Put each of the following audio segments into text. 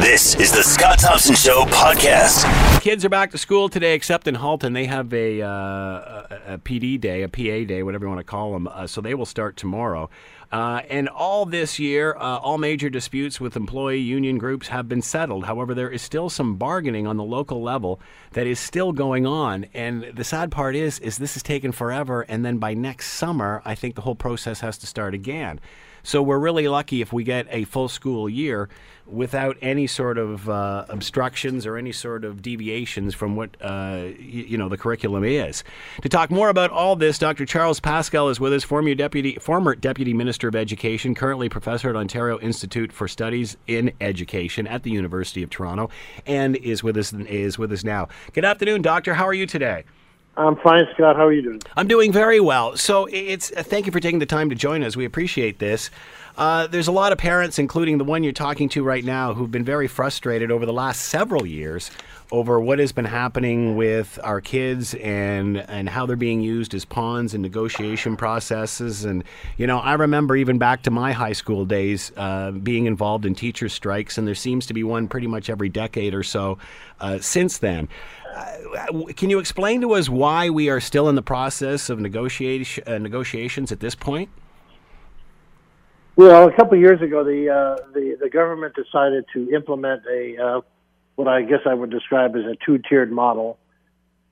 This is the Scott Thompson Show podcast. Kids are back to school today, except in Halton. They have a, uh, a, a PD day, a PA day, whatever you want to call them. Uh, so they will start tomorrow. Uh, and all this year, uh, all major disputes with employee union groups have been settled. However, there is still some bargaining on the local level that is still going on. And the sad part is, is this is taking forever. And then by next summer, I think the whole process has to start again. So we're really lucky if we get a full school year without any sort of uh, obstructions or any sort of deviations from what uh, y- you know the curriculum is. To talk more about all this, Dr. Charles Pascal is with us, former deputy former deputy minister of education, currently professor at Ontario Institute for Studies in Education at the University of Toronto, and is with us is with us now. Good afternoon, doctor. How are you today? I'm fine, Scott. How are you doing? I'm doing very well. So it's uh, thank you for taking the time to join us. We appreciate this. Uh, there's a lot of parents, including the one you're talking to right now, who've been very frustrated over the last several years over what has been happening with our kids and and how they're being used as pawns in negotiation processes. And you know, I remember even back to my high school days uh, being involved in teacher strikes, and there seems to be one pretty much every decade or so uh, since then. Uh, can you explain to us why we are still in the process of negotiation, uh, negotiations at this point? Well, a couple of years ago, the uh, the the government decided to implement a uh, what I guess I would describe as a two-tiered model,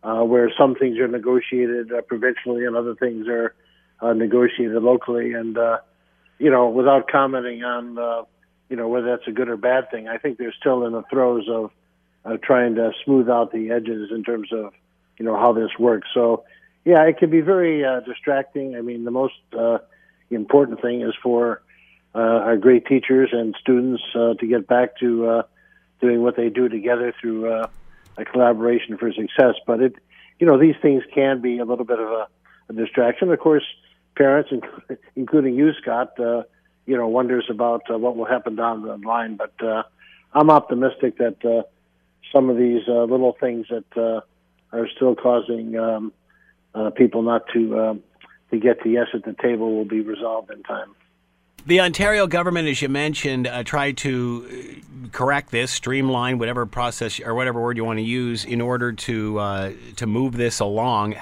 uh, where some things are negotiated uh, provincially and other things are uh, negotiated locally. And uh, you know, without commenting on uh, you know whether that's a good or bad thing, I think they're still in the throes of uh, trying to smooth out the edges in terms of you know how this works. So yeah, it can be very distracting. I mean, the most important thing is for our great teachers and students to get back to doing what they do together through uh, a collaboration for success. But it, you know, these things can be a little bit of a, a distraction. Of course, parents, including you, Scott, uh, you know, wonders about uh, what will happen down the line. But uh, I'm optimistic that uh, some of these uh, little things that uh, are still causing um, uh, people not to um, to get to yes at the table will be resolved in time. The Ontario government, as you mentioned, uh, tried to uh, correct this, streamline whatever process or whatever word you want to use in order to uh, to move this along.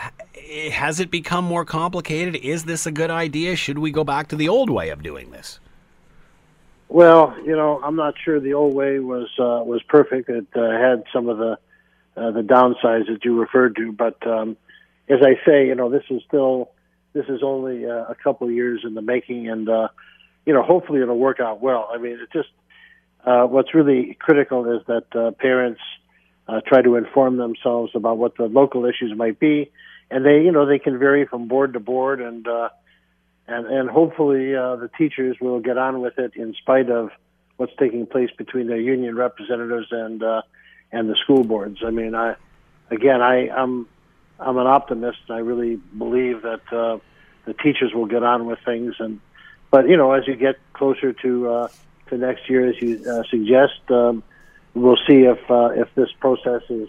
Has it become more complicated? Is this a good idea? Should we go back to the old way of doing this? Well, you know, I'm not sure the old way was uh, was perfect. It uh, had some of the uh, the downsides that you referred to, but um, as I say, you know, this is still this is only uh, a couple years in the making, and uh, you know, hopefully it'll work out well. I mean, it just uh, what's really critical is that uh, parents uh, try to inform themselves about what the local issues might be, and they, you know, they can vary from board to board, and uh, and and hopefully uh, the teachers will get on with it in spite of what's taking place between their union representatives and uh, and the school boards. I mean, I again, I, I'm I'm an optimist. and I really believe that uh, the teachers will get on with things, and but you know, as you get closer to uh, to next year, as you uh, suggest, um, we'll see if uh, if this process is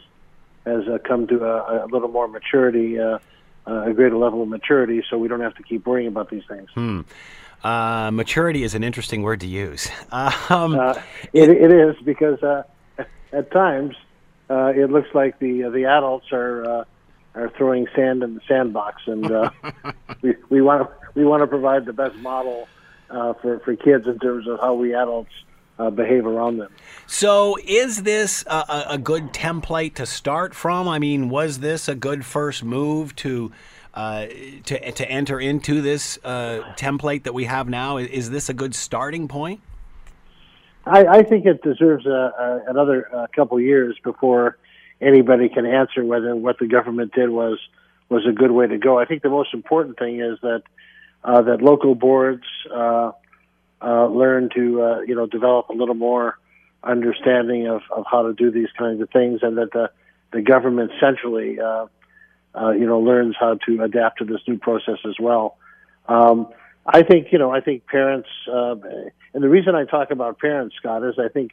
has uh, come to a, a little more maturity, uh, uh, a greater level of maturity, so we don't have to keep worrying about these things. Hmm. Uh, maturity is an interesting word to use. Um, Uh, it, it is because uh, at times uh, it looks like the the adults are uh, are throwing sand in the sandbox, and uh, we we want to we want to provide the best model uh, for for kids in terms of how we adults uh, behave around them. So, is this a, a- good template to start from? I mean, was this a good first move to uh, to to enter into this uh, template that we have now? Is, is this a good starting point? I, I think it deserves a, a, another uh, couple years before anybody can answer whether what the government did was was a good way to go. I think the most important thing is that uh, that local boards uh, uh, learn to uh, you know develop a little more understanding of, of how to do these kinds of things, and that the the government centrally uh, uh, you know learns how to adapt to this new process as well. Um, I think you know I think parents and the reason I talk about parents, Scott, is I think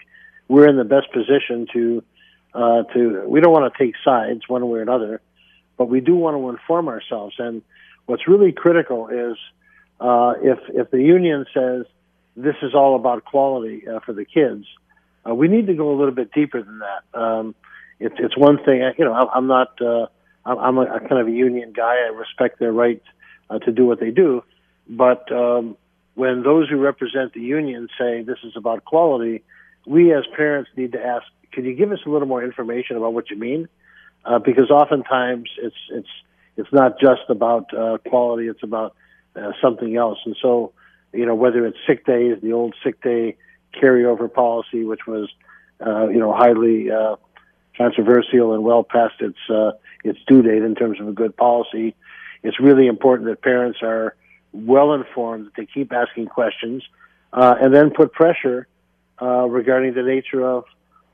we're in the best position to to we don't want to take sides one way or another, but we do want to inform ourselves. And what's really critical is uh, if if the union says this is all about quality uh, for the kids, Uh, we need to go a little bit deeper than that. Um, it's it's one thing, you know. I'm not. Uh, I'm a, a kind of a union guy. I respect their right uh, to do what they do, but um, when those who represent the union say this is about quality, we as parents need to ask, "Can you give us a little more information about what you mean?" Uh, because oftentimes it's it's it's not just about uh, quality; it's about uh, something else. And so, you know, whether it's sick days, the old sick day carryover policy, which was, uh, you know, highly uh, controversial and well past its uh, its due date in terms of a good policy. It's really important that parents are well informed, that they keep asking questions, uh, and then put pressure uh, regarding the nature of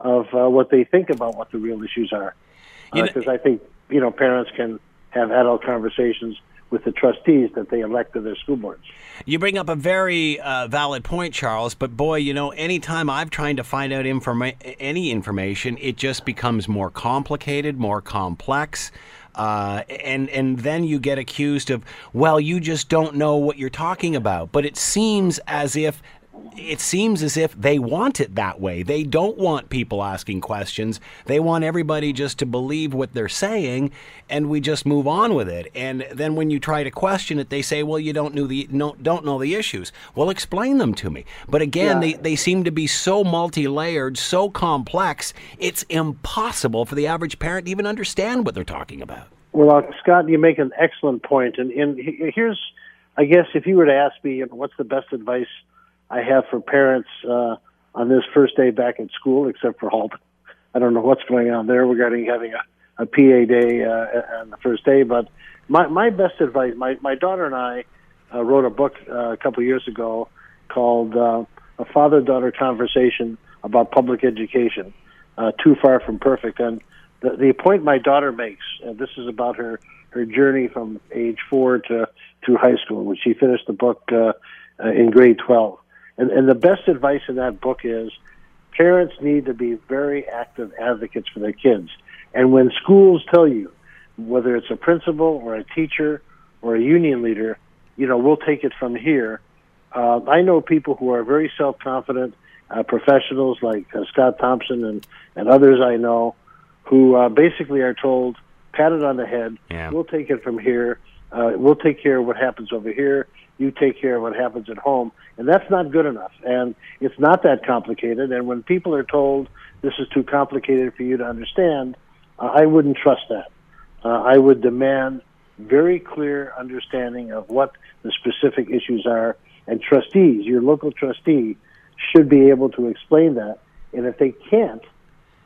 of uh, what they think about what the real issues are. Because uh, I think you know parents can have adult conversations with the trustees that they elect to their school boards. You bring up a very uh, valid point, Charles. But boy, you know, anytime I've tried to find out informa- any information, it just becomes more complicated, more complex. Uh, and and then you get accused of well you just don't know what you're talking about but it seems as if it seems as if they want it that way. They don't want people asking questions. They want everybody just to believe what they're saying, and we just move on with it. And then when you try to question it, they say, "Well, you don't know the no, don't know the issues." Well, explain them to me. But again, yeah. they they seem to be so multi-layered, so complex. It's impossible for the average parent to even understand what they're talking about. Well, uh, Scott, you make an excellent point, and and here's, I guess, if you were to ask me, you know, what's the best advice I have for parents uh, on this first day back at school, except for Halt. I don't know what's going on there regarding having a, a PA day uh, on the first day, but my, my best advice, my, my daughter and I uh, wrote a book uh, a couple years ago called uh, A Father Daughter Conversation About Public Education, uh, Too Far from Perfect. And the, the point my daughter makes, and this is about her, her journey from age four to through high school, when she finished the book uh, uh, in grade 12. And, and the best advice in that book is parents need to be very active advocates for their kids. And when schools tell you, whether it's a principal or a teacher or a union leader, you know, we'll take it from here. Uh, I know people who are very self confident, uh, professionals like uh, Scott Thompson and, and others I know, who uh, basically are told, patted on the head, yeah. we'll take it from here. Uh, we'll take care of what happens over here you take care of what happens at home. And that's not good enough. And it's not that complicated. And when people are told this is too complicated for you to understand, uh, I wouldn't trust that. Uh, I would demand very clear understanding of what the specific issues are. And trustees, your local trustee, should be able to explain that. And if they can't,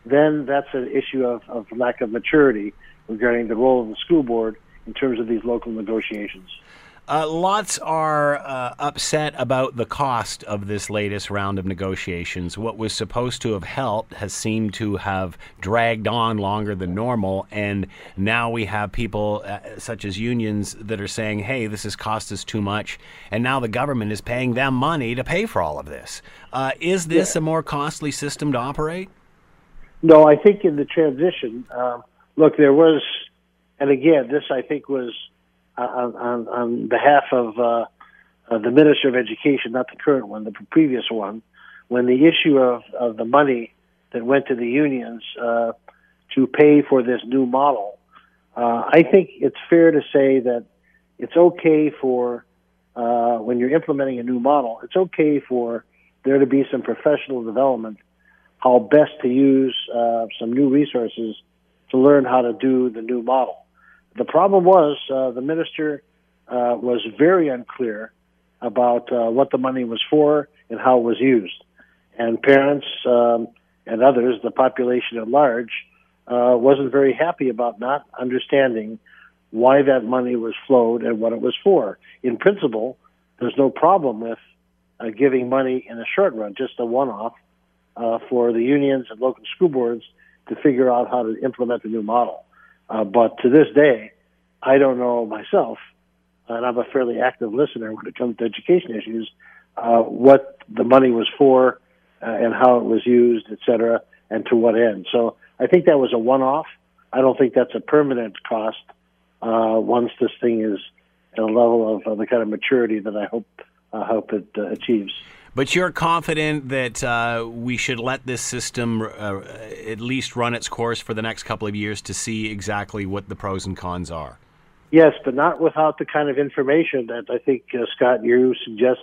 then that's an issue of, of lack of maturity regarding the role of the school board in terms of these local negotiations. Uh, lots are uh, upset about the cost of this latest round of negotiations. What was supposed to have helped has seemed to have dragged on longer than normal, and now we have people uh, such as unions that are saying, "Hey, this has cost us too much," and now the government is paying them money to pay for all of this. Uh, is this yeah. a more costly system to operate? No, I think in the transition, um, look, there was, and again, this I think was on, on, behalf of uh, uh, the Minister of Education, not the current one, the previous one, when the issue of, of the money that went to the unions uh, to pay for this new model, uh, I think it's fair to say that it's okay for uh, when you're implementing a new model, it's okay for there to be some professional development, how best to use uh, some new resources to learn how to do the new model. The problem was uh, the minister uh, was very unclear about uh, what the money was for and how it was used. And parents um, and others, the population at large, uh, wasn't very happy about not understanding why that money was flowed and what it was for. In principle, there's no problem with uh, giving money in the short run, just a one-off uh, for the unions and local school boards to figure out how to implement the new model. Uh, but to this day, I don't know myself, and I'm a fairly active listener when it comes to education issues, uh, what the money was for uh, and how it was used, et cetera, and to what end. So I think that was a one-off. I don't think that's a permanent cost uh, once this thing is at a level of, of the kind of maturity that I hope uh, hope it uh, achieves. But you're confident that uh, we should let this system uh, at least run its course for the next couple of years to see exactly what the pros and cons are. Yes, but not without the kind of information that I think uh, Scott you suggest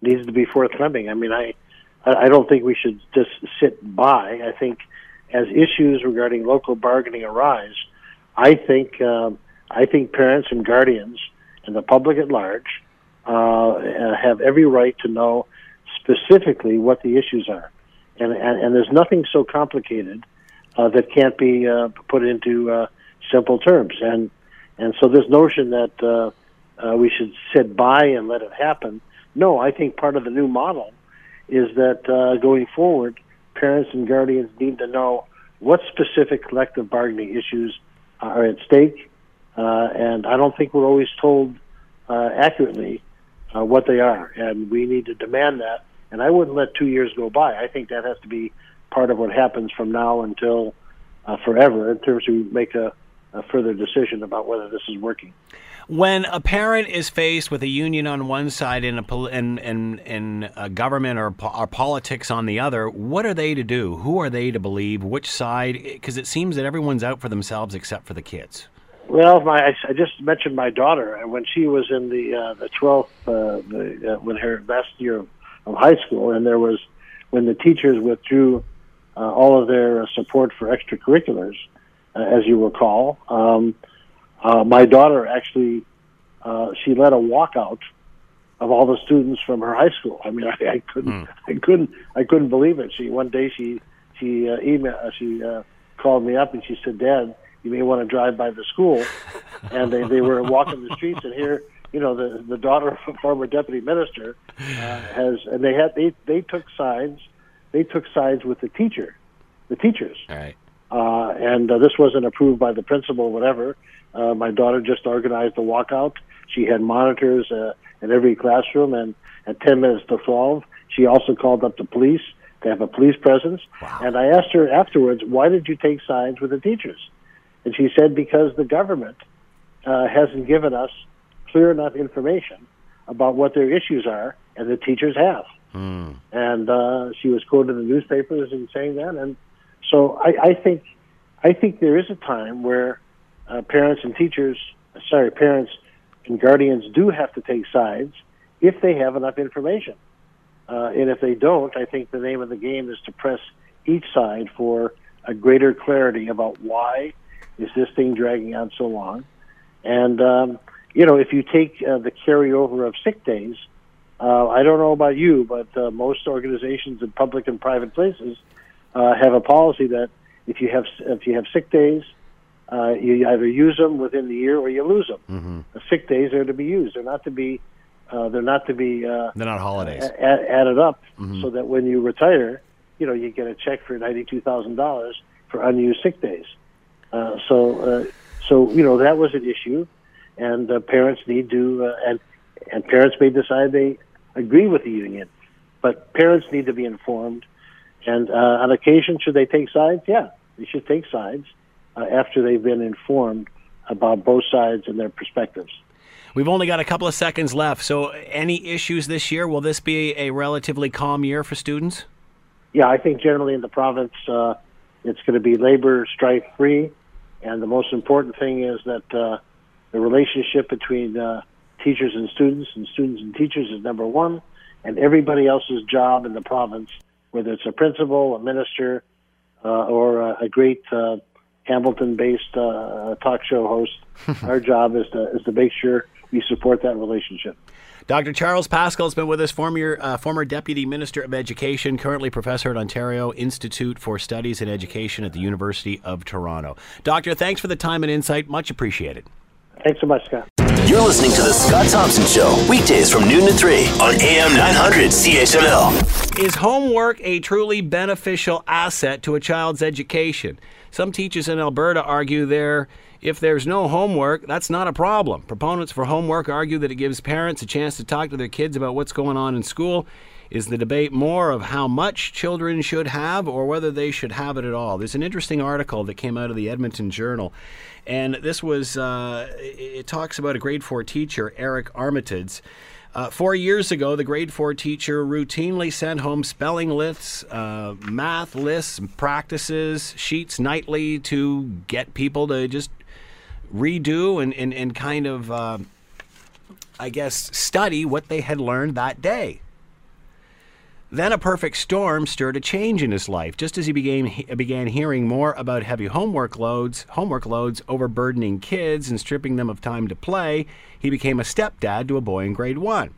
needs to be forthcoming. I mean, I I don't think we should just sit by. I think as issues regarding local bargaining arise, I think um, I think parents and guardians and the public at large uh, have every right to know specifically what the issues are, and and, and there's nothing so complicated uh, that can't be uh, put into uh, simple terms, and and so this notion that uh, uh, we should sit by and let it happen. No, I think part of the new model is that uh, going forward, parents and guardians need to know what specific collective bargaining issues are at stake, uh, and I don't think we're always told uh, accurately uh, what they are, and we need to demand that. And I wouldn't let two years go by. I think that has to be part of what happens from now until uh, forever in terms of make a, a further decision about whether this is working. When a parent is faced with a union on one side and a and and, and a government or, or politics on the other, what are they to do? Who are they to believe? Which side? Because it seems that everyone's out for themselves except for the kids. Well, my I just mentioned my daughter when she was in the uh, the twelfth uh, the, uh, when her last year of, high school, and there was when the teachers withdrew uh, all of their uh, support for extracurriculars, uh, as you recall. Um, uh, my daughter actually uh, she led a walkout of all the students from her high school. I mean, I, I couldn't, mm. I couldn't, I couldn't believe it. She one day she she uh, email uh, she uh, called me up and she said, "Dad, you may want to drive by the school." and they they were walking the streets, and here, you know, the the daughter of a former deputy minister uh, has, and they had they they took sides, they took sides with the teacher, the teachers. All right. Uh, and uh, this wasn't approved by the principal, whatever. Uh, my daughter just organized a walkout. She had monitors uh, in every classroom, and at 10 minutes to 12, she also called up the police to have a police presence. Wow. And I asked her afterwards, why did you take sides with the teachers? And she said, because the government uh, hasn't given us clear enough information about what their issues are, and the teachers have. Mm. And uh, she was quoted in the newspapers in saying that. And so I, I think, I think there is a time where uh, parents and teachers, sorry, parents and guardians do have to take sides if they have enough information. Uh, and if they don't, I think the name of the game is to press each side for a greater clarity about why is this thing dragging on so long. And, um, you know, if you take uh, the carryover of sick days, uh, I don't know about you, but uh, most organizations in public and private places uh, have a policy that if you have if you have sick days, uh, you either use them within the year or you lose them. Mm-hmm. The sick days are to be used; they're not to be uh, they're not to be uh, they're not holidays a- added up, Mhm. so that when you retire, you know you get a check for ninety two thousand dollars for unused sick days. Uh, so uh, so you know that was an issue, and uh, parents need to uh, and and parents may decide they agree with the union, but parents need to be informed. And uh, on occasion, should they take sides? Yeah, they should take sides uh, after they've been informed about both sides and their perspectives. We've only got a couple of seconds left. So, any issues this year? Will this be a relatively calm year for students? Yeah, I think generally in the province, uh, it's going to be labor strife free. And the most important thing is that uh, the relationship between uh, teachers and students and students and teachers is number one. And everybody else's job in the province, whether it's a principal, a minister, uh, or a, a great uh, Hamilton-based uh, talk show host, our job is to is to make sure we support that relationship. Dr. Charles Pascal has been with us, former uh, former Deputy Minister of Education, currently professor at Ontario Institute for Studies in Education at the University of Toronto. Doctor, thanks for the time and insight. Much appreciated. Thanks so much, Scott. You're listening to The Scott Thompson Show, weekdays from noon to 3 on AM 900 CHML. Is homework a truly beneficial asset to a child's education? Some teachers in Alberta argue there if there's no homework, that's not a problem. Proponents for homework argue that it gives parents a chance to talk to their kids about what's going on in school. Is the debate more of how much children should have or whether they should have it at all? There's an interesting article that came out of the Edmonton Journal, and this was uh, it talks about a grade four teacher, Eric Armitage. Uh, four years ago, the grade four teacher routinely sent home spelling lists, uh, math lists, practices, sheets nightly to get people to just redo and, and, and kind of, uh, I guess, study what they had learned that day. Then a perfect storm stirred a change in his life. Just as he began, began hearing more about heavy homework loads, homework loads overburdening kids and stripping them of time to play, he became a stepdad to a boy in grade one.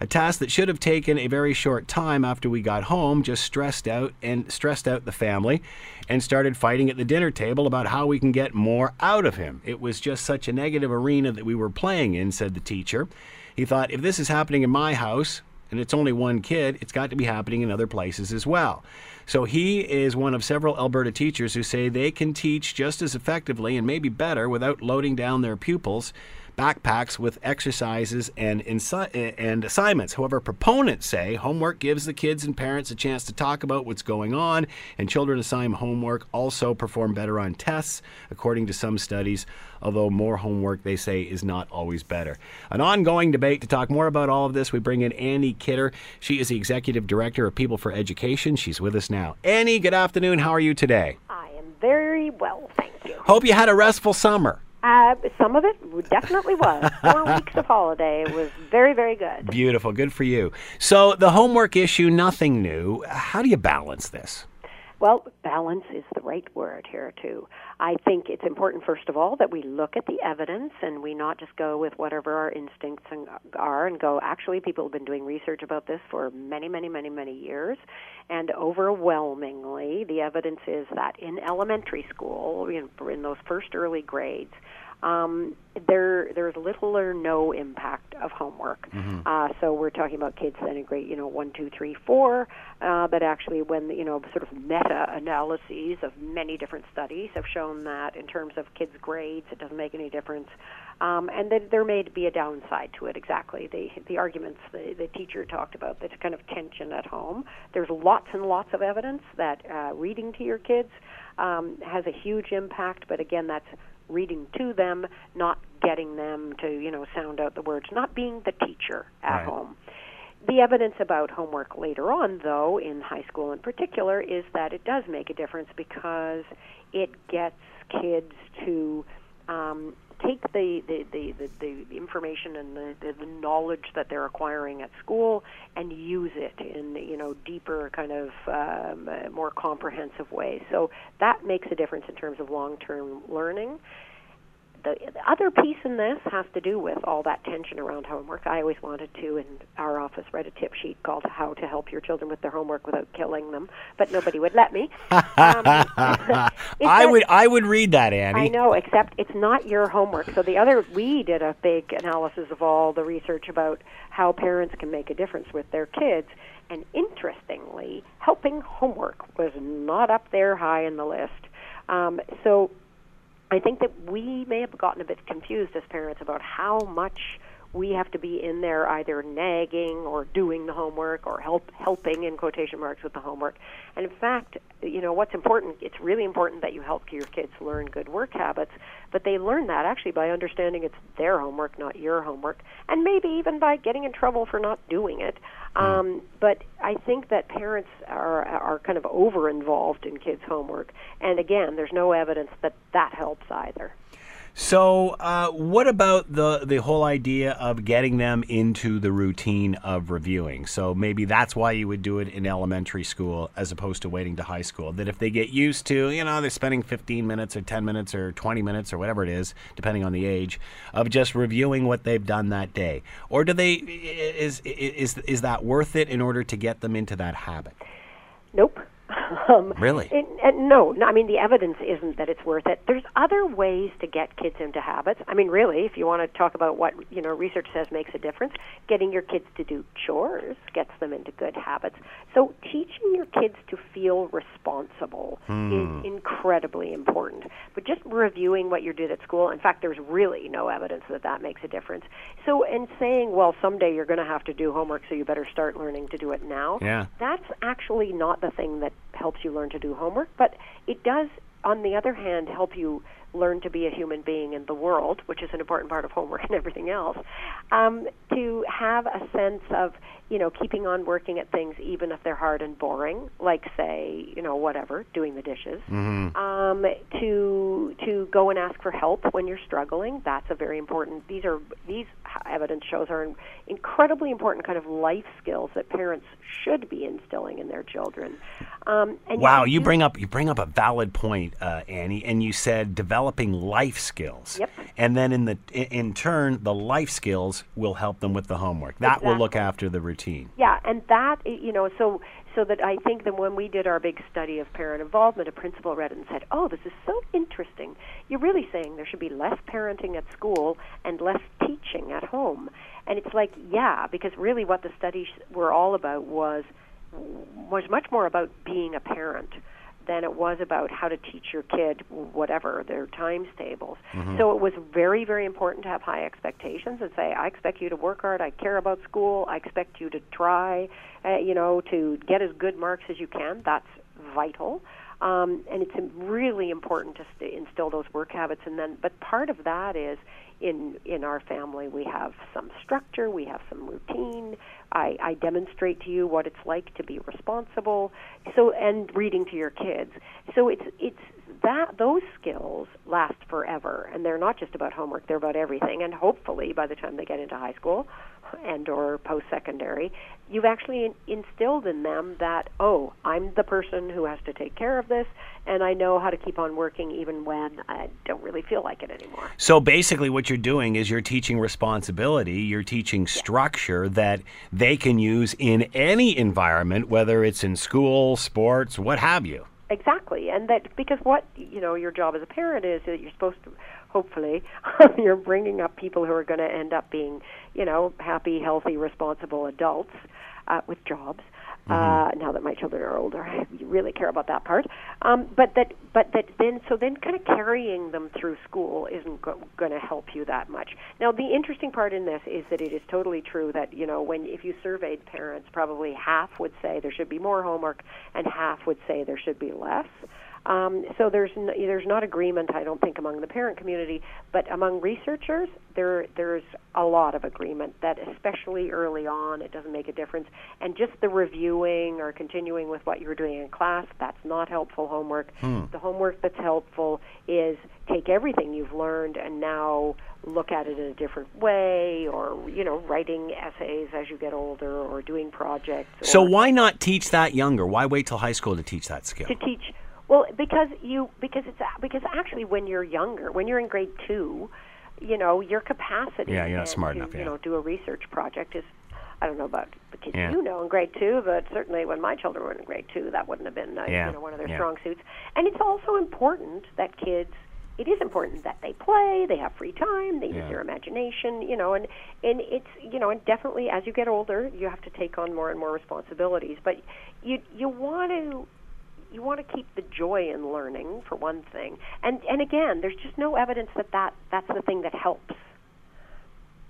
A task that should have taken a very short time after we got home just stressed out and stressed out the family and started fighting at the dinner table about how we can get more out of him. It was just such a negative arena that we were playing in, said the teacher. He thought, if this is happening in my house, and it's only one kid, it's got to be happening in other places as well. So he is one of several Alberta teachers who say they can teach just as effectively and maybe better without loading down their pupils backpacks with exercises and insi- and assignments. However, proponents say homework gives the kids and parents a chance to talk about what's going on, and children assigned homework also perform better on tests, according to some studies. Although more homework, they say, is not always better. An ongoing debate to talk more about all of this, we bring in Annie Kidder. She is the executive director of People for Education. She's with us now. Annie, good afternoon. How are you today? I am very well, thank you. Hope you had a restful summer. Uh, some of it definitely was. Four weeks of holiday was very, very good. Beautiful. Good for you. So, the homework issue, nothing new. How do you balance this? Well, balance is the right word here, too. I think it's important, first of all, that we look at the evidence and we not just go with whatever our instincts are and go, actually, people have been doing research about this for many, many, many, many years. And overwhelmingly, the evidence is that in elementary school, in, in those first early grades, um, there there's little or no impact of homework. Mm-hmm. Uh, so we're talking about kids that in grade, you know, one, two, three, four. Uh, but actually, when you know, sort of meta analyses of many different studies have shown that in terms of kids' grades, it doesn't make any difference. Um, and that there may be a downside to it. Exactly the the arguments the, the teacher talked about. This kind of tension at home. There's lots and lots of evidence that uh, reading to your kids um, has a huge impact. But again, that's reading to them, not getting them to, you know, sound out the words, not being the teacher at right. home. The evidence about homework later on, though, in high school in particular, is that it does make a difference because it gets kids to um, take the the, the, the, the information and the, the, the knowledge that they're acquiring at school and use it in you know deeper kind of um, uh, more comprehensive ways. So that makes a difference in terms of long-term learning the, the other piece in this has to do with all that tension around homework. I always wanted to, in our office, write a tip sheet called "How to Help Your Children with Their Homework Without Killing Them," but nobody would let me. Um, I would, I would read that, Annie. I know, except it's not your homework. So the other, we did a big analysis of all the research about how parents can make a difference with their kids. And interestingly, helping homework was not up there high in the list. Um, so I think that we may have gotten a bit confused as parents about how much we have to be in there either nagging or doing the homework or help helping in quotation marks with the homework. And in fact, you know what's important it's really important that you help your kids learn good work habits, but they learn that actually by understanding it's their homework, not your homework, and maybe even by getting in trouble for not doing it. Hmm. Um, but I think that parents are are kind of over involved in kids' homework, and again, there's no evidence that that helps either. So, uh, what about the the whole idea of getting them into the routine of reviewing? So maybe that's why you would do it in elementary school as opposed to waiting to high school. That if they get used to, you know, they're spending 15 minutes or 10 minutes or 20 minutes or whatever it is, depending on the age, of just reviewing what they've done that day, or do they is is is that worth it in order to get them into that habit? Nope. Um, really? It, and no, no, I mean the evidence isn't that it's worth it. There's other ways to get kids into habits. I mean, really, if you want to talk about what you know research says makes a difference, getting your kids to do chores gets them into good habits. So teaching your kids to feel responsible hmm. is incredibly important. But just reviewing what you did at school, in fact, there's really no evidence that that makes a difference. So, and saying, well, someday you're going to have to do homework, so you better start learning to do it now. Yeah. That's actually not the thing that helps you learn to do homework, but it does on the other hand, help you learn to be a human being in the world, which is an important part of homework and everything else, um, to have a sense of, you know, keeping on working at things even if they're hard and boring, like say, you know, whatever, doing the dishes. Mm-hmm. Um, to to go and ask for help when you're struggling. That's a very important. These are these evidence shows are incredibly important kind of life skills that parents should be instilling in their children. Um, and wow, you, you bring up you bring up a valid point, uh, Annie, and you said developing life skills. Yep. And then in the in turn, the life skills will help them with the homework. That exactly. will look after the routine. Yeah, and that you know so so that I think that when we did our big study of parent involvement, a principal read it and said, "Oh, this is so interesting. You're really saying there should be less parenting at school and less teaching at home." And it's like, yeah, because really what the studies were all about was was much more about being a parent than it was about how to teach your kid whatever their times tables. Mm-hmm. So it was very, very important to have high expectations and say, I expect you to work hard. I care about school. I expect you to try, uh, you know, to get as good marks as you can. That's vital. Um, and it's really important to st- instill those work habits. And then, but part of that is in in our family we have some structure, we have some routine. I, I demonstrate to you what it's like to be responsible. So and reading to your kids. So it's it's that those skills last forever and they're not just about homework they're about everything and hopefully by the time they get into high school and or post secondary you've actually instilled in them that oh i'm the person who has to take care of this and i know how to keep on working even when i don't really feel like it anymore so basically what you're doing is you're teaching responsibility you're teaching structure yeah. that they can use in any environment whether it's in school sports what have you Exactly, and that because what you know your job as a parent is that you're supposed to, hopefully, you're bringing up people who are going to end up being, you know, happy, healthy, responsible adults uh, with jobs. Mm-hmm. Uh, now that my children are older, I really care about that part. Um, but that, but that then, so then, kind of carrying them through school isn't go- going to help you that much. Now, the interesting part in this is that it is totally true that you know when if you surveyed parents, probably half would say there should be more homework, and half would say there should be less. Um, so there's n- there's not agreement, I don't think, among the parent community, but among researchers, there there's a lot of agreement that especially early on, it doesn't make a difference, and just the reviewing or continuing with what you were doing in class, that's not helpful homework. Hmm. The homework that's helpful is take everything you've learned and now look at it in a different way or you know writing essays as you get older or doing projects so why not teach that younger why wait till high school to teach that skill to teach well, because you because it's because actually when you're younger, when you're in grade two, you know your capacity. Yeah, you're not smart to, enough. Yeah. You know, do a research project is. I don't know about the kids yeah. you know in grade two, but certainly when my children were in grade two, that wouldn't have been uh, yeah. you know one of their yeah. strong suits. And it's also important that kids. It is important that they play, they have free time, they use their imagination, you know, and and it's you know, and definitely as you get older, you have to take on more and more responsibilities. But you you want to you want to keep the joy in learning for one thing. And and again there's just no evidence that, that that's the thing that helps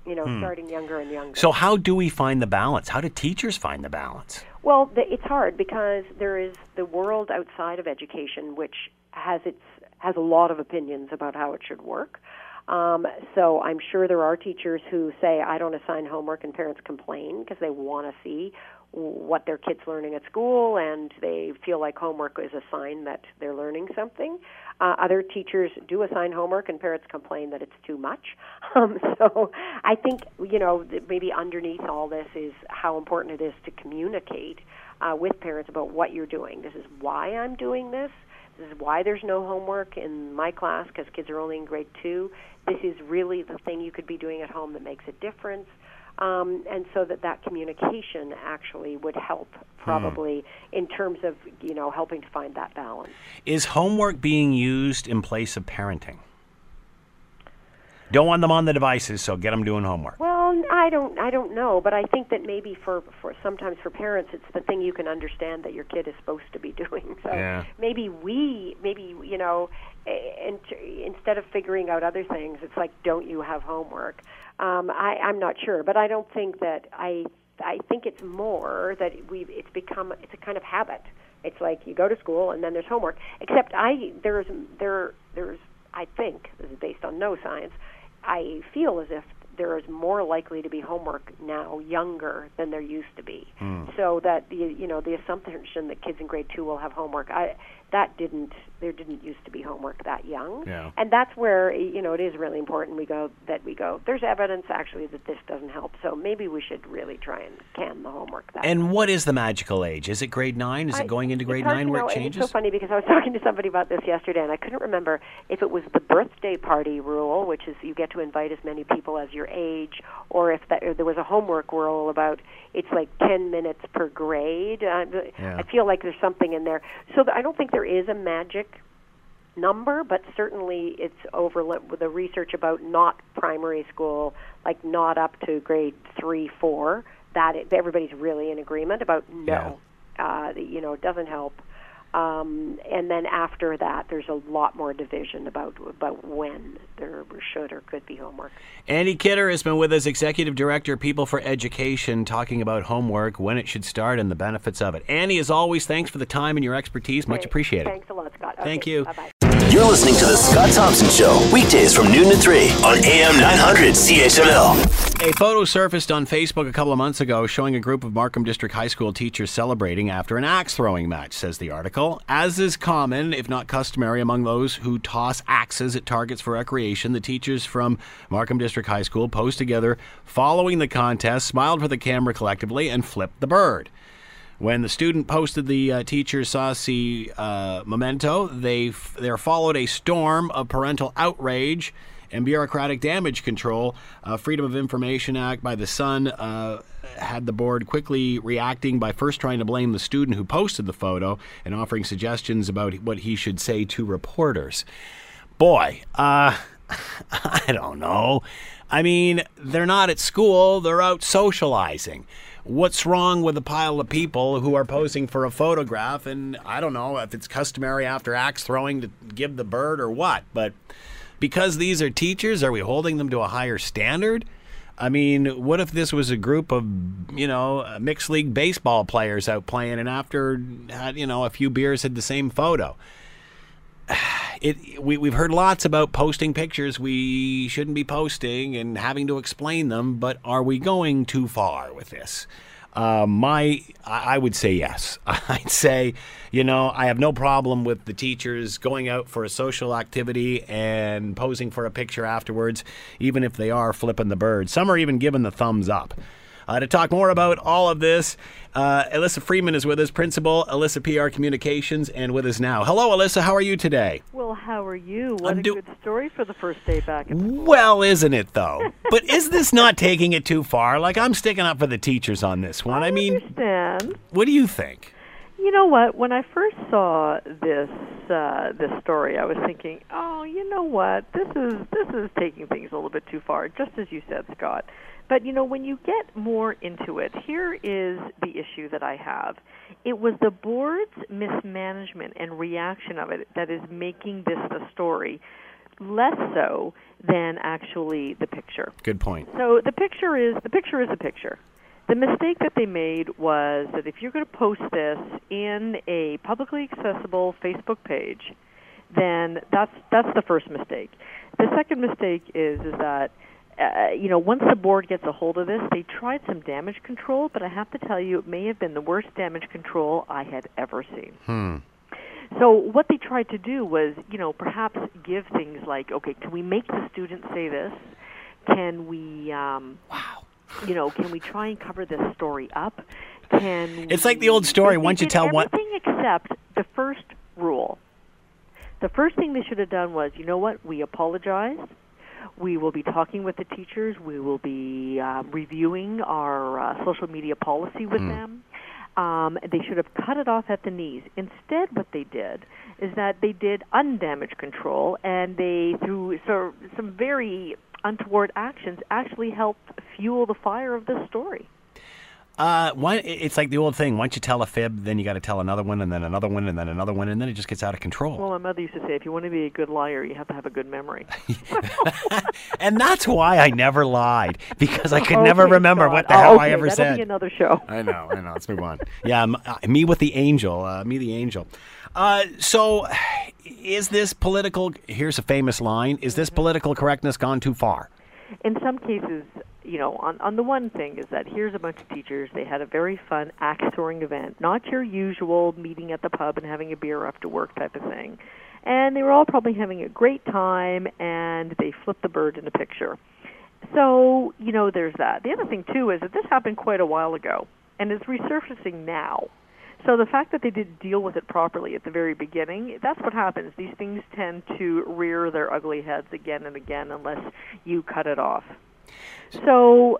you know hmm. starting younger and younger. So how do we find the balance? How do teachers find the balance? Well the, it's hard because there is the world outside of education which has its has a lot of opinions about how it should work. Um, so I'm sure there are teachers who say I don't assign homework and parents complain because they want to see what their kids learning at school and they feel like homework is a sign that they're learning something. Uh, other teachers do assign homework and parents complain that it's too much. Um, so I think, you know, maybe underneath all this is how important it is to communicate uh, with parents about what you're doing. This is why I'm doing this. This is why there's no homework in my class because kids are only in grade two. This is really the thing you could be doing at home that makes a difference um, and so that that communication actually would help probably hmm. in terms of you know helping to find that balance. Is homework being used in place of parenting? Don't want them on the devices, so get them doing homework. Well, I don't, I don't know, but I think that maybe for, for sometimes for parents, it's the thing you can understand that your kid is supposed to be doing. So yeah. maybe we, maybe you know, and instead of figuring out other things, it's like, don't you have homework? Um, I, I'm not sure, but I don't think that I. I think it's more that we. It's become. It's a kind of habit It's like you go to school and then there's homework. Except I there's there there's I think this is based on no science. I feel as if there is more likely to be homework now younger than there used to be. Hmm. So that the you know the assumption that kids in grade two will have homework, I that didn't there didn't used to be homework that young. Yeah. And that's where you know it is really important we go that we go. There's evidence actually that this doesn't help. So maybe we should really try and can the homework. That And what is the magical age? Is it grade nine? Is I- it going into grade nine where know, it changes? It's so funny because I was talking to somebody about this yesterday, and I couldn't remember if it was the birthday party rule, which is you get to invite as many people as your age, or if that or there was a homework rule about it's like ten minutes per grade. Uh, Yeah. I feel like there's something in there. So th- I don't think there is a magic number, but certainly it's over with the research about not primary school, like not up to grade three, four. That it, everybody's really in agreement about no, uh, you know, it doesn't help. Um, and then after that, there's a lot more division about about when there should or could be homework. Annie Kidder has been with us, Executive Director, People for Education, talking about homework, when it should start, and the benefits of it. Annie, as always, thanks for the time and your expertise. Much appreciated. Thanks a lot, Scott. Thank you. Bye-bye. You're listening to The Scott Thompson Show, weekdays from noon to 3 on AM 900 CHML. A photo surfaced on Facebook a couple of months ago showing a group of Markham District High School teachers celebrating after an axe throwing match, says the article. As is common, if not customary, among those who toss axes at targets for recreation, the teachers from Markham District High School posed together following the contest, smiled for the camera collectively, and flipped the bird. When the student posted the uh, teacher's saucy uh, memento, they f- there followed a storm of parental outrage and bureaucratic damage control. Uh, Freedom of Information Act by the Sun uh, had the board quickly reacting by first trying to blame the student who posted the photo and offering suggestions about what he should say to reporters. Boy, uh, I don't know. I mean, they're not at school, they're out socializing. What's wrong with a pile of people who are posing for a photograph? And I don't know if it's customary after axe throwing to give the bird or what, but because these are teachers, are we holding them to a higher standard? I mean, what if this was a group of, you know, mixed league baseball players out playing and after, you know, a few beers had the same photo? it we, we've heard lots about posting pictures we shouldn't be posting and having to explain them but are we going too far with this? Uh, my I I would say yes. I'd say you know I have no problem with the teachers going out for a social activity and posing for a picture afterwards even if they are flipping the bird. Some are even giving the thumbs up uh, to talk more about all of this, uh, Alyssa Freeman is with us, Principal Alyssa PR Communications, and with us now. Hello, Alyssa. How are you today? Well, how are you? What I'm a do- good story for the first day back. Well, isn't it though? but is this not taking it too far? Like I'm sticking up for the teachers on this one. I mean, understand. what do you think? You know what? When I first saw this uh, this story, I was thinking, oh, you know what? This is this is taking things a little bit too far, just as you said, Scott. But you know, when you get more into it, here is the issue that I have. It was the board's mismanagement and reaction of it that is making this the story, less so than actually the picture. Good point. So the picture is the picture is a picture. The mistake that they made was that if you're going to post this in a publicly accessible Facebook page, then that's that's the first mistake. The second mistake is is that uh, you know once the board gets a hold of this, they tried some damage control, but I have to tell you, it may have been the worst damage control I had ever seen. Hmm. So what they tried to do was, you know, perhaps give things like, okay, can we make the student say this? Can we, um, Wow. you know, can we try and cover this story up? Can It's like the old story, they- they once you tell one- everything except the first rule. The first thing they should have done was, you know what? We apologize. We will be talking with the teachers. We will be uh, reviewing our uh, social media policy with them. Um, they should have cut it off at the knees. Instead, what they did is that they did undamage control, and they, through so, some very untoward actions, actually helped fuel the fire of this story. Uh, one, it's like the old thing. Once you tell a fib, then you got to tell another one, and then another one, and then another one, and then it just gets out of control. Well, my mother used to say, if you want to be a good liar, you have to have a good memory. and that's why I never lied because I could Okay, never remember God. what the Oh, hell okay, I ever that'll said. Be another show. I know, I know. Let's move on. Yeah, uh, me with the angel. Uh, me the angel. Uh, so, is this political? Here's a famous line: Is Mm-hmm. this political correctness gone too far? in some cases, you know, on on the one thing is that here's a bunch of teachers. They had a very fun axe throwing event, not your usual meeting at the pub and having a beer after work type of thing. And they were all probably having a great time, and they flipped the bird in a picture. So you know, there's that. The other thing too is that this happened quite a while ago, and it's resurfacing now. So the fact that they didn't deal with it properly at the very beginning, that's what happens. These things tend to rear their ugly heads again and again unless you cut it off. So,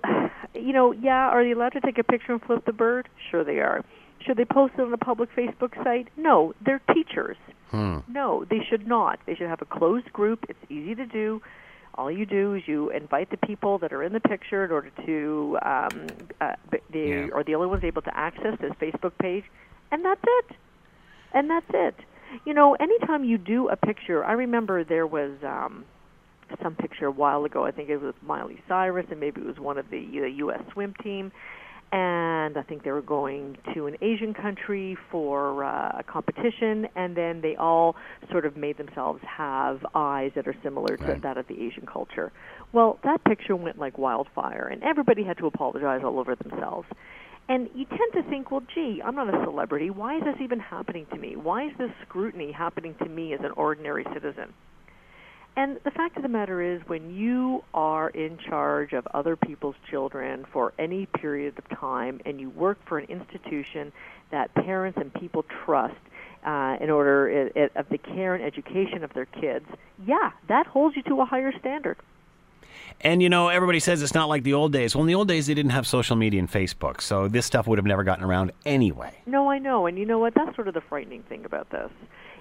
you know, yeah, are they allowed to take a picture and flip the bird? Sure they are. Should they post it on a public Facebook site? No, they're teachers. No, they should not. They should have a closed group. It's easy to do. All you do is you invite the people that are in the picture in order to, um, uh, b- the, Yeah. or the only ones able to access this Facebook page, and that's it. And that's it. You know, anytime you do a picture, I remember there was um, some picture a while ago. I think it was Miley Cyrus, and maybe it was one of the, the U.S. swim team. And I think they were going to an Asian country for uh, a competition, and then they all sort of made themselves have eyes that are similar to Right. that of the Asian culture. Well, that picture went like wildfire, and everybody had to apologize all over themselves. And you tend to think, well, gee, I'm not a celebrity. Why is this even happening to me? Why is this scrutiny happening to me as an ordinary citizen? And the fact of the matter is, when you are in charge of other people's children for any period of time and you work for an institution that parents and people trust uh, in order i i of the care and education of their kids, yeah, that holds you to a higher standard. And you know, everybody says it's not like the old days. Well, in the old days, they didn't have social media and Facebook, so this stuff would have never gotten around anyway. No, I know, and you know what? That's sort of the frightening thing about this,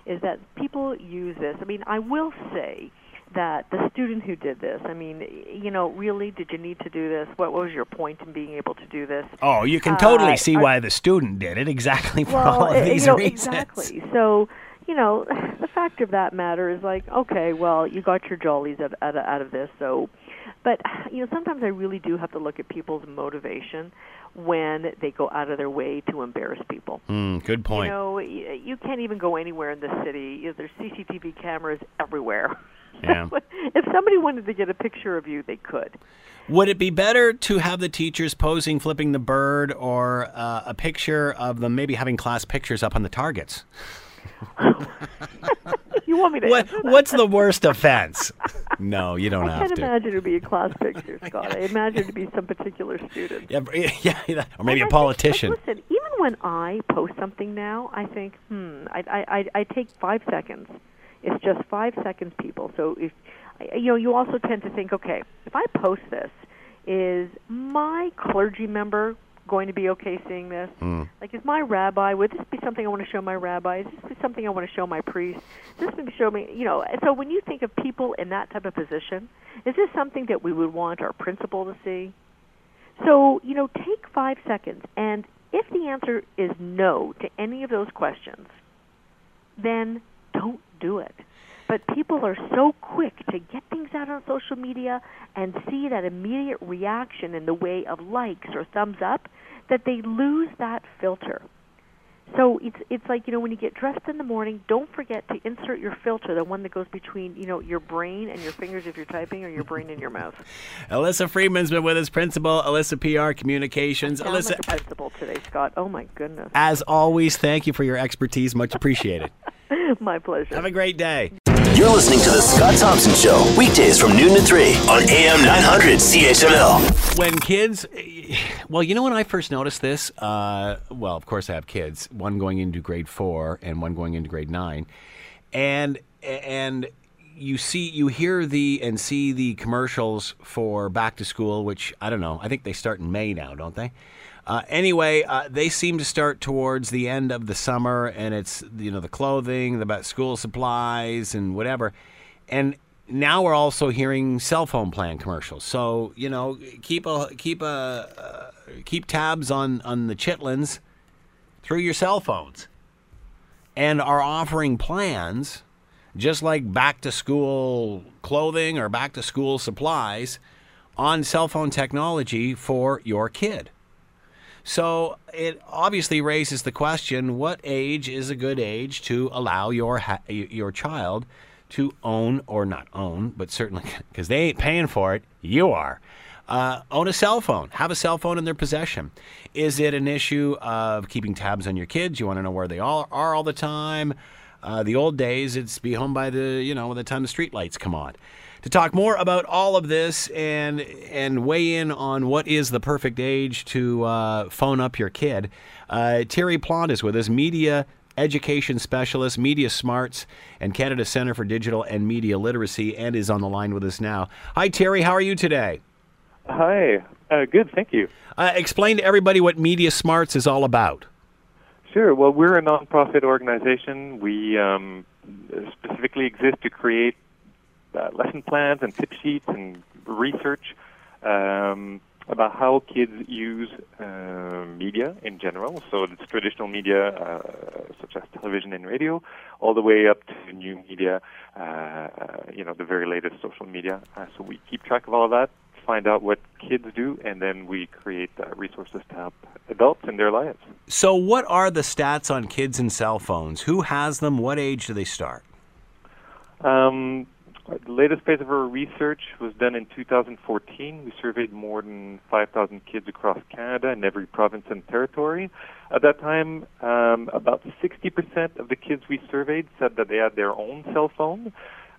is that people use this. I mean, I will say that the student who did this, I mean, you know, really, did you need to do this? What was your point in being able to do this? Oh, you can totally Uh, see I- why the student did it. Exactly for well, all of uh, these you know, reasons. exactly. So, you know, the fact of that matter is like, okay, well, you got your jollies out, out, out of this, so. But you know, sometimes I really do have to look at people's motivation when they go out of their way to embarrass people. Mm, good point. You know, you can't even go anywhere in the city. You know, There's CCTV cameras everywhere. Yeah. if somebody wanted to get a picture of you, they could. Would it be better to have the teachers posing flipping the bird or uh, a picture of them maybe having class pictures up on the targets? You want me to? What that? What's the worst offense? No, you don't I have to. I can't imagine it would be a class picture, Scott. I imagine it to be some particular student. Yeah, yeah, or maybe And a I think, politician. Like, listen, even when I post something now, I think, hmm, I, I, I, I take five seconds. It's just five seconds, people. So if you know, you also tend to think, okay, if I post this, is my clergy member going to be okay seeing this? Hmm. Like, is my rabbi? Would this be something I want to show my rabbi? Is this something I want to show my priest? Is this maybe show me? You know, so when you think of people in that type of position, is this something that we would want our principal to see? So, you know, take five seconds, and if the answer is no to any of those questions, then don't do it. But people are so quick to get things out on social media and see that immediate reaction in the way of likes or thumbs up that they lose that filter. So it's it's like you know when you get dressed in the morning, don't forget to insert your filter, the one that goes between you know your brain and your fingers if you're typing, or your brain and your mouth. Alyssa Freeman's been with us, principal, Alyssa PR Communications. Sound Alyssa, like a principal today, Scott. Oh my goodness, as always, thank you for your expertise. Much appreciated. my pleasure. Have a great day. You're listening to The Scott Thompson Show, weekdays from noon to 3 on AM 900 CHML. when kids well you know when i first noticed this uh, well of course i have kids one going into grade four and one going into grade nine and and you see you hear the and see the commercials for back to school which i don't know i think they start in may now don't they uh, anyway, uh, they seem to start towards the end of the summer, and it's you know the clothing, the school supplies, and whatever. And now we're also hearing cell phone plan commercials. So you know, keep a keep a uh, keep tabs on on the chitlins through your cell phones, and are offering plans just like back to school clothing or back to school supplies on cell phone technology for your kid. So it obviously raises the question: What age is a good age to allow your ha- your child to own or not own, but certainly because they ain't paying for it, you are. Uh, own a cell phone. Have a cell phone in their possession. Is it an issue of keeping tabs on your kids? You want to know where they all are all the time. Uh, the old days, it's be home by the you know the time the street lights come on. To talk more about all of this and and weigh in on what is the perfect age to uh, phone up your kid, uh, Terry Plante is with us, media education specialist, Media Smarts, and Canada Center for Digital and Media Literacy, and is on the line with us now. Hi, Terry. How are you today? Hi. Uh, good, thank you. Uh, explain to everybody what Media Smarts is all about. Sure. Well, we're a nonprofit organization. We um, specifically exist to create uh, lesson plans and tip sheets and research um, about how kids use uh, media in general. So it's traditional media uh, such as television and radio, all the way up to new media, uh, you know, the very latest social media. Uh, so we keep track of all of that, find out what kids do, and then we create uh, resources to help adults in their lives. So, what are the stats on kids and cell phones? Who has them? What age do they start? Um, the latest phase of our research was done in 2014. We surveyed more than 5,000 kids across Canada in every province and territory. At that time, um, about 60% of the kids we surveyed said that they had their own cell phone.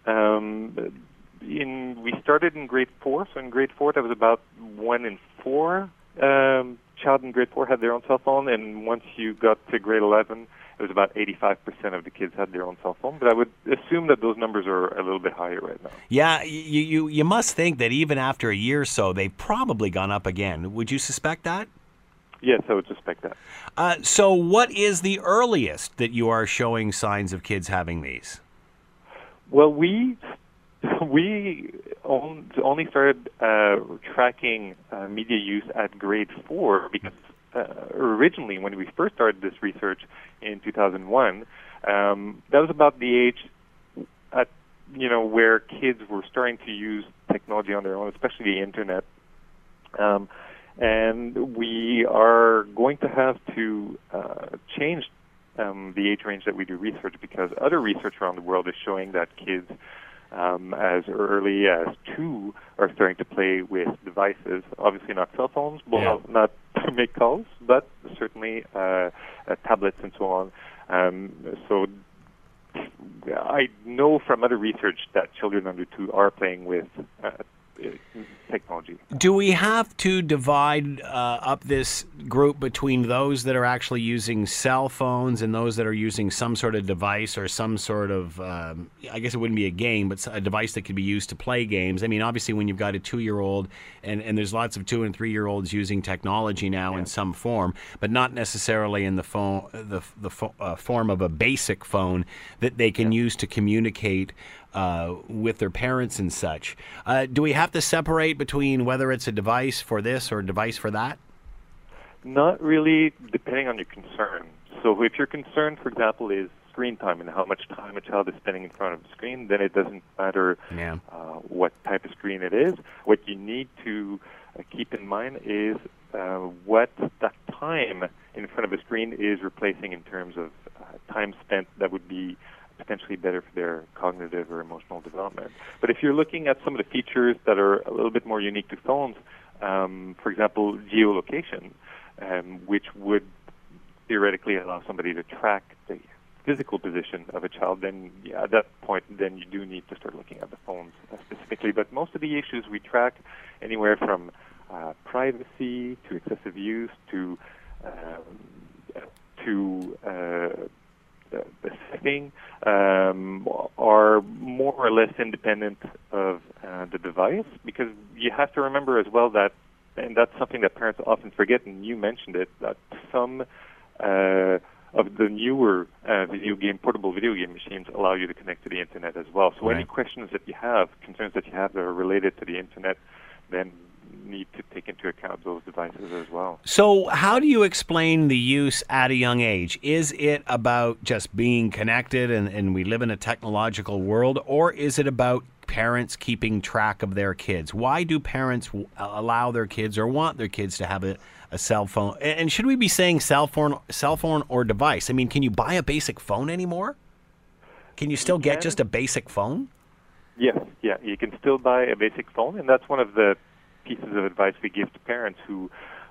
Um, in we started in grade four, so in grade four that was about one in four um, child in grade four had their own cell phone, and once you got to grade 11, it was about 85% of the kids had their own cell phone. But I would assume that those numbers are a little bit higher right now. Yeah, you, you, you must think that even after a year or so, they've probably gone up again. Would you suspect that? Yes, I would suspect that. Uh, so, what is the earliest that you are showing signs of kids having these? Well, we we only started uh, tracking uh, media use at grade four because uh, originally, when we first started this research in 2001, um, that was about the age at you know where kids were starting to use technology on their own, especially the internet. Um, and we are going to have to uh, change um, the age range that we do research because other research around the world is showing that kids um, as early as two are starting to play with devices. Obviously, not cell phones, yeah. not to make calls, but certainly uh, uh, tablets and so on. Um, so I know from other research that children under two are playing with uh, technology. Do we have to divide uh, up this group between those that are actually using cell phones and those that are using some sort of device or some sort of, um, I guess it wouldn't be a game, but a device that could be used to play games? I mean, obviously, when you've got a two year old, and, and there's lots of two and three year olds using technology now yeah. in some form, but not necessarily in the phone, the, the uh, form of a basic phone that they can yeah. use to communicate uh, with their parents and such. Uh, do we have to separate between whether it's a device for this or a device for that? Not really, depending on your concern. So if your concern, for example, is screen time and how much time a child is spending in front of the screen, then it doesn't matter yeah. uh, what type of screen it is. What you need to uh, keep in mind is uh, what that time in front of a screen is replacing in terms of uh, time spent that would be potentially better for their cognitive or emotional development. But if you're looking at some of the features that are a little bit more unique to phones, um, for example, geolocation, um, which would theoretically allow somebody to track the physical position of a child, then yeah, at that point, then you do need to start looking at the phones specifically. But most of the issues we track, anywhere from uh, privacy to excessive use to um, to uh, the, the setting um, are more or less independent of uh, the device because you have to remember as well that, and that's something that parents often forget, and you mentioned it, that some uh, of the newer uh, video game, portable video game machines allow you to connect to the internet as well. So Right. any questions that you have, concerns that you have that are related to the internet, then need to take into account those devices as well. So, how do you explain the use at a young age? Is it about just being connected and, and we live in a technological world, or is it about parents keeping track of their kids? Why do parents allow their kids or want their kids to have a, a cell phone? And should we be saying cell phone, cell phone or device? I mean, can you buy a basic phone anymore? Can you still get can. just a basic phone? Yes, yeah, you can still buy a basic phone, and that's one of the pieces of advice we give to parents who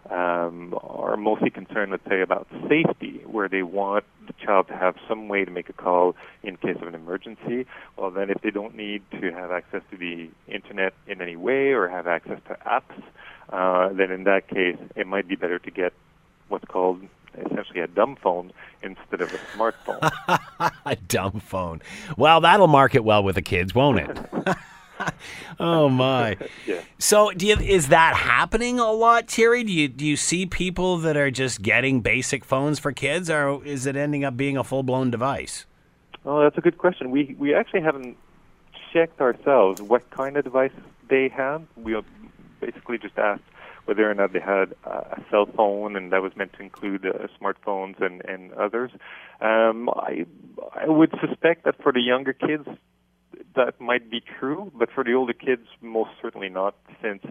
um, are mostly concerned, let's say, about safety, where they want the child to have some way to make a call in case of an emergency. Well, then, if they don't need to have access to the internet in any way or have access to apps, uh, then in that case, it might be better to get what's called essentially a dumb phone instead of a smartphone. a dumb phone. Well, that'll market well with the kids, won't it? oh my. yeah. So, do you, is that happening a lot, Thierry? Do you do you see people that are just getting basic phones for kids, or is it ending up being a full blown device? Oh, that's a good question. We we actually haven't checked ourselves what kind of device they had. We basically just asked whether or not they had a cell phone, and that was meant to include uh, smartphones and and others. Um, I I would suspect that for the younger kids that might be true, but for the older kids, most certainly not, since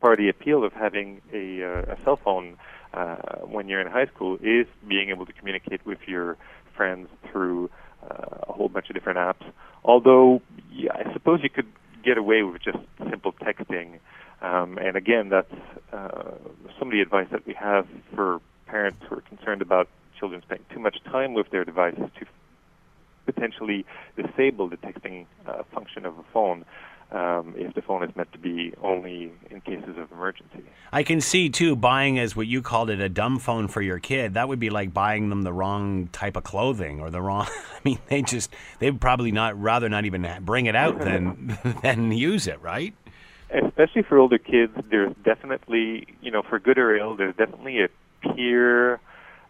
part of the appeal of having a, uh, a cell phone uh, when you're in high school is being able to communicate with your friends through uh, a whole bunch of different apps. Although, yeah, I suppose you could get away with just simple texting. Um, and again, that's uh, some of the advice that we have for parents who are concerned about children spending too much time with their devices to potentially disable the texting uh, function of a phone um, if the phone is meant to be only in cases of emergency. I can see too buying as what you called it a dumb phone for your kid. That would be like buying them the wrong type of clothing or the wrong. I mean, they just they would probably not rather not even bring it out than than use it, right? Especially for older kids, there's definitely, you know, for good or ill, there's definitely a peer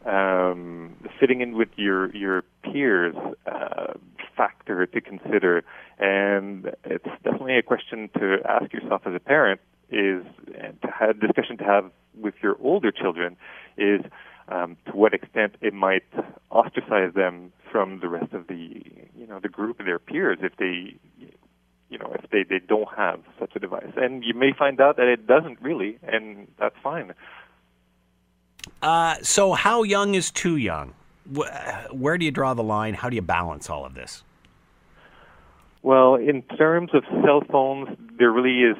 um, fitting in with your your peers uh, factor to consider, and it's definitely a question to ask yourself as a parent. Is and to have discussion to have with your older children is um, to what extent it might ostracize them from the rest of the you know the group of their peers if they you know if they they don't have such a device and you may find out that it doesn't really and that's fine Uh, so, how young is too young? Where do you draw the line? How do you balance all of this? Well, in terms of cell phones, there really is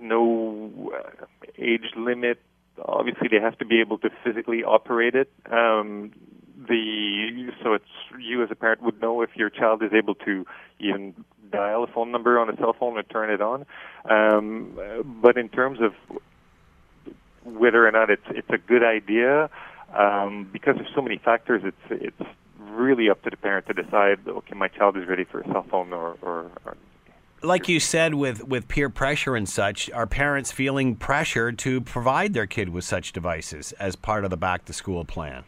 no uh, age limit. Obviously, they have to be able to physically operate it. Um, the so it's you as a parent would know if your child is able to even dial a phone number on a cell phone or turn it on. Um, but in terms of whether or not it's it's a good idea, um, because there's so many factors, it's it's really up to the parent to decide. Okay, my child is ready for a cell phone, or, or, or Like you said, with, with peer pressure and such, are parents feeling pressure to provide their kid with such devices as part of the back to school plan?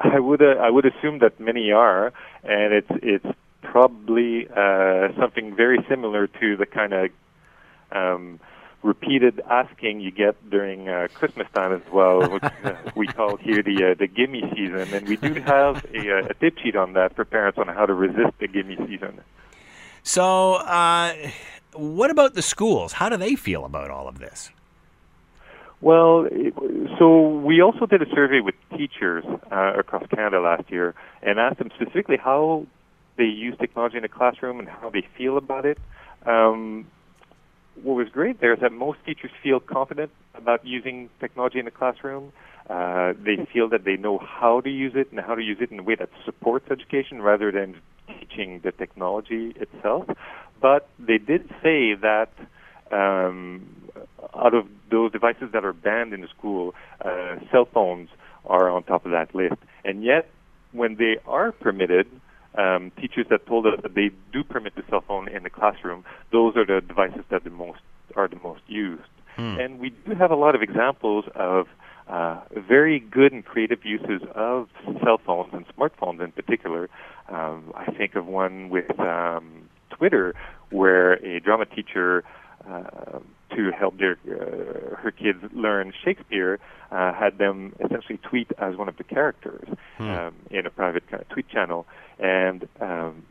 I would uh, I would assume that many are, and it's it's probably uh, something very similar to the kind of um, repeated asking you get during uh, Christmas time as well, which uh, we call here the uh, the gimme season, and we do have a, uh, a tip sheet on that for parents on how to resist the gimme season. So, uh, what about the schools? How do they feel about all of this? Well, so we also did a survey with teachers uh, across Canada last year and asked them specifically how they use technology in the classroom and how they feel about it. Um, what was great there is that most teachers feel confident about using technology in the classroom. Uh, they feel that they know how to use it and how to use it in a way that supports education rather than teaching the technology itself. But they did say that um, out of those devices that are banned in the school, uh, cell phones are on top of that list. And yet, when they are permitted, um, teachers that told us that they do permit the cell phone in the classroom, those are the devices that the most are the most used. And we do have a lot of examples of uh, very good and creative uses of cell phones and smartphones in particular. Um, I think of one with um, Twitter where a drama teacher uh, to help their uh, her kids learn Shakespeare uh, had them essentially tweet as one of the characters hmm. um, in a private kind of tweet channel, and um,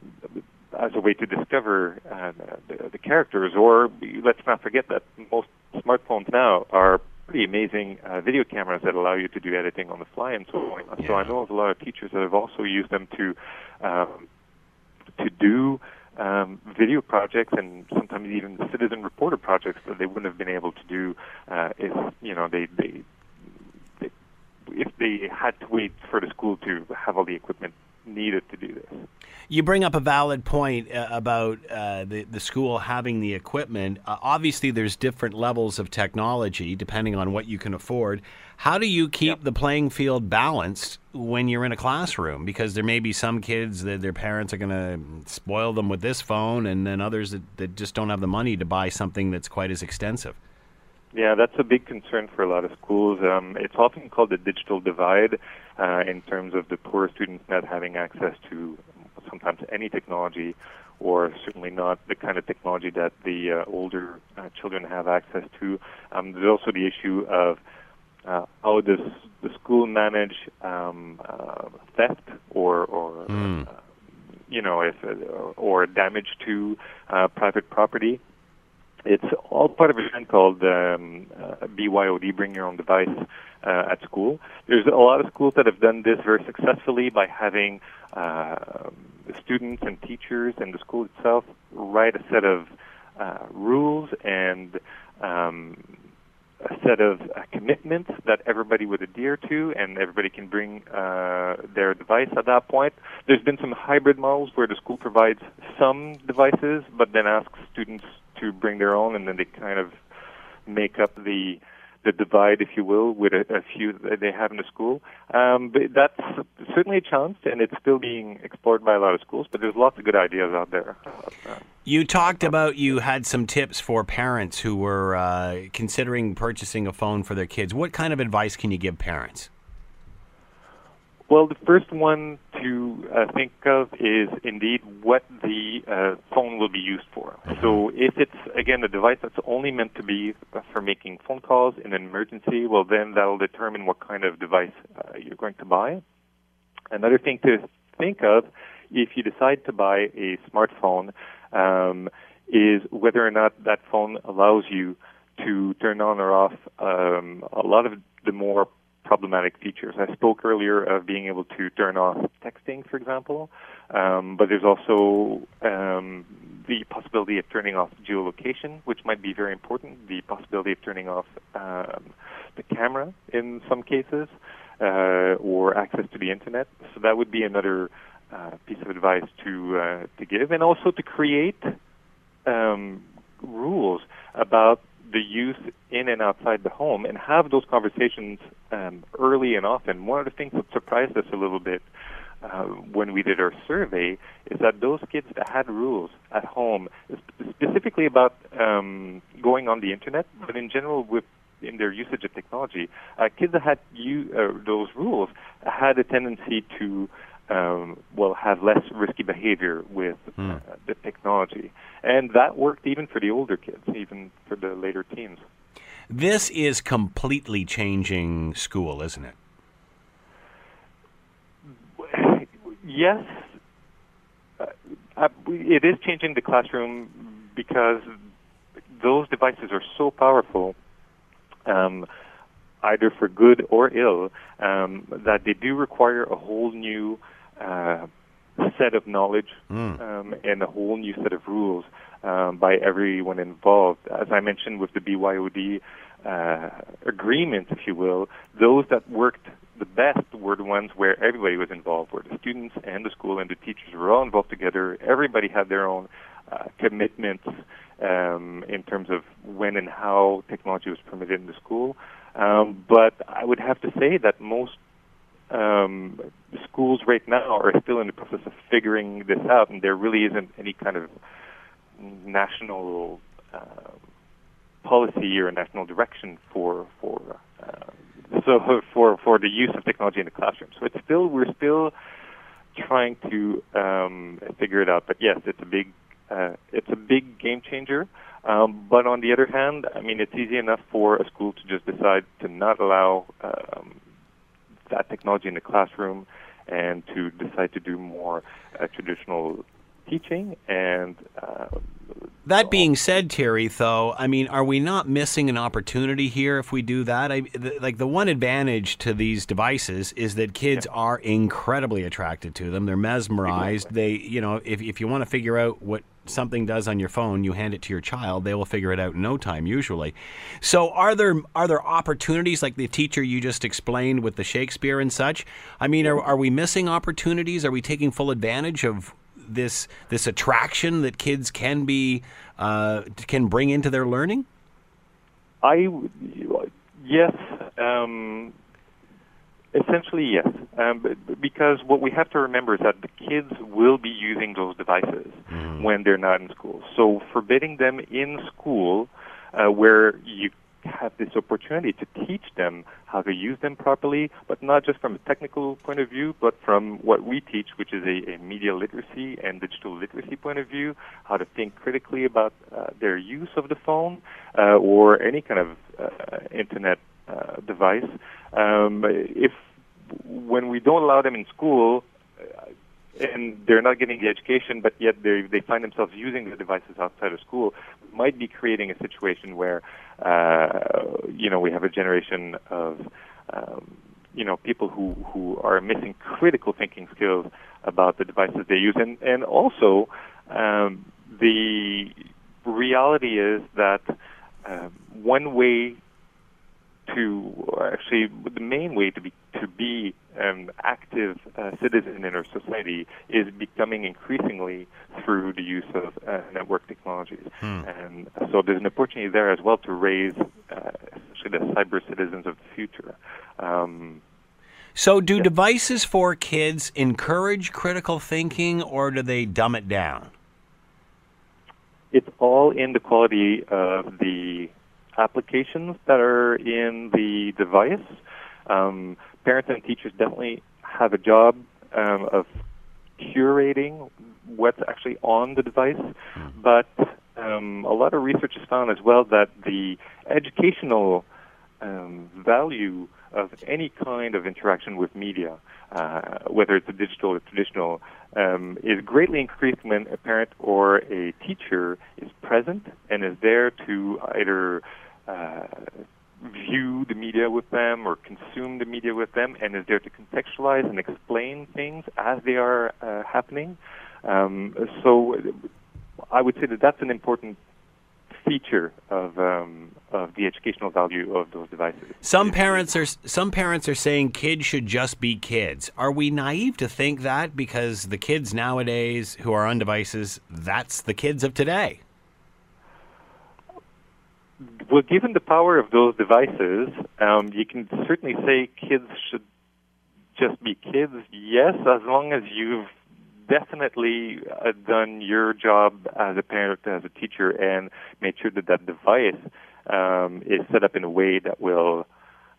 as a way to discover uh, the, the characters. Or let's not forget that most smartphones now are pretty amazing uh, video cameras that allow you to do editing on the fly and so on. Yeah. So I know of a lot of teachers that have also used them to um, to do um, video projects and sometimes even citizen reporter projects that they wouldn't have been able to do uh, if you know they, they they if they had to wait for the school to have all the equipment needed to do this. You bring up a valid point uh, about uh, the the school having the equipment. Uh, obviously, there's different levels of technology depending on what you can afford. How do you keep yep. the playing field balanced when you're in a classroom? Because there may be some kids that their parents are going to spoil them with this phone, and then others that, that just don't have the money to buy something that's quite as extensive. Yeah, that's a big concern for a lot of schools. Um, it's often called the digital divide uh, in terms of the poor students not having access to sometimes any technology, or certainly not the kind of technology that the uh, older uh, children have access to. Um, there's also the issue of uh, how does the school manage um, uh, theft or, or mm. uh, you know, if uh, or damage to uh, private property. It's all part of a trend called um, uh, BYOD, Bring Your Own Device, uh, at school. There's a lot of schools that have done this very successfully by having uh, students and teachers and the school itself write a set of uh, rules and um, a set of uh, commitments that everybody would adhere to, and everybody can bring uh, their device at that point. There's been some hybrid models where the school provides some devices, but then asks students to bring their own, and then they kind of make up the the divide, if you will, with a, a few that they have in the school. Um, but that's certainly a chance, and it's still being explored by a lot of schools. But there's lots of good ideas out there. You talked about you had some tips for parents who were uh, considering purchasing a phone for their kids. What kind of advice can you give parents? Well, the first one to uh, think of is indeed what the uh, phone will be used for. Mm-hmm. So, if it's again a device that's only meant to be for making phone calls in an emergency, well, then that'll determine what kind of device uh, you're going to buy. Another thing to think of, if you decide to buy a smartphone, um, is whether or not that phone allows you to turn on or off um, a lot of the more problematic features. I spoke earlier of being able to turn off texting, for example, um, but there's also um, the possibility of turning off geolocation, which might be very important. The possibility of turning off um, the camera in some cases, uh, or access to the internet. So that would be another uh, piece of advice to uh, to give, and also to create um, rules about the youth in and outside the home and have those conversations um, early and often. One of the things that surprised us a little bit uh, when we did our survey is that those kids that had rules at home, specifically about um, going on the internet, but in general with in their usage of technology, uh, kids that had you, uh, those rules had a tendency to um, will have less risky behavior with mm. uh, the technology. And that worked even for the older kids, even for the later teens. This is completely changing school, isn't it? Yes. Uh, uh, it is changing the classroom because those devices are so powerful. Um, either for good or ill, um, that they do require a whole new uh, set of knowledge mm. um, and a whole new set of rules um, by everyone involved. As I mentioned with the BYOD uh, agreement, if you will, those that worked the best were the ones where everybody was involved, where the students and the school and the teachers were all involved together. Everybody had their own uh, commitments um, in terms of when and how technology was permitted in the school. Um, but I would have to say that most um, schools right now are still in the process of figuring this out, and there really isn't any kind of national uh, policy or national direction for for uh, so for for the use of technology in the classroom. So it's still we're still trying to um, figure it out. But yes, it's a big uh, it's a big game changer. Um, but on the other hand, I mean, it's easy enough for a school to just decide to not allow um, that technology in the classroom and to decide to do more uh, traditional teaching and uh, that being said, Terry, though, I mean, are we not missing an opportunity here if we do that? I, the, like the one advantage to these devices is that kids yeah. are incredibly attracted to them. They're mesmerized. Exactly. They, you know, if if you want to figure out what something does on your phone, you hand it to your child, they will figure it out in no time usually. So are there are there opportunities like the teacher you just explained with the Shakespeare and such? I mean, are are we missing opportunities? Are we taking full advantage of this this attraction that kids can be uh, can bring into their learning? I yes, um, essentially yes, um, because what we have to remember is that the kids will be using those devices mm. when they're not in school. So forbidding them in school, uh, where you have this opportunity to teach them how to use them properly, but not just from a technical point of view, but from what we teach, which is a, a media literacy and digital literacy point of view, how to think critically about uh, their use of the phone uh, or any kind of uh, internet uh, device. Um, if when we don't allow them in school, and they're not getting the education, but yet they they find themselves using the devices outside of school, might be creating a situation where uh, you know we have a generation of um, you know people who who are missing critical thinking skills about the devices they use, and and also um, the reality is that um, one way to actually the main way to be to be an active uh, citizen in our society is becoming increasingly through the use of uh, network technologies, hmm. and so there's an opportunity there as well to raise uh, the cyber citizens of the future. Um, so, do yeah. devices for kids encourage critical thinking, or do they dumb it down? It's all in the quality of the applications that are in the device. Um, parents and teachers definitely have a job um, of curating what's actually on the device, mm-hmm. but um, a lot of research has found as well that the educational um, value of any kind of interaction with media, uh, whether it's a digital or traditional, um, is greatly increased when a parent or a teacher is present and is there to either uh, view the media with them or consume the media with them and is there to contextualize and explain things as they are uh, happening. Um, so I would say that that's an important feature of um, of the educational value of those devices. Some parents are some parents are saying kids should just be kids. Are we naive to think that because the kids nowadays who are on devices, that's the kids of today? Well, given the power of those devices, um, you can certainly say kids should just be kids. Yes, as long as you've definitely uh, done your job as a parent, as a teacher, and made sure that that device um, is set up in a way that will,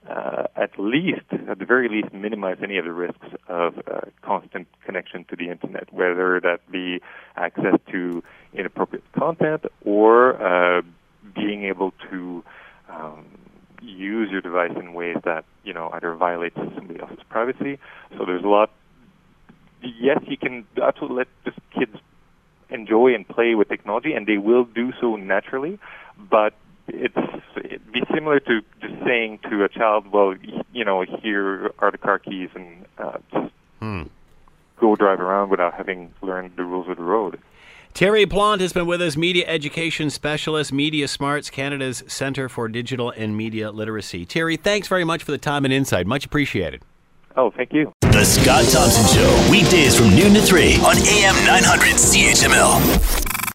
uh, at least, at the very least, minimize any of the risks of uh, constant connection to the internet, whether that be access to inappropriate content or uh, being able to um, use your device in ways that you know either violates somebody else's privacy. So there's a lot. Yes, you can absolutely let just kids enjoy and play with technology, and they will do so naturally. But it's it'd be similar to just saying to a child, "Well, you know, here are the car keys, and uh, just hmm. go drive around without having learned the rules of the road." Terry Plante has been with us, media education specialist, Media Smarts, Canada's Centre for Digital and Media Literacy. Terry, thanks very much for the time and insight. Much appreciated. Oh, thank you. The Scott Thompson Show, weekdays from noon to 3 on AM 900 CHML.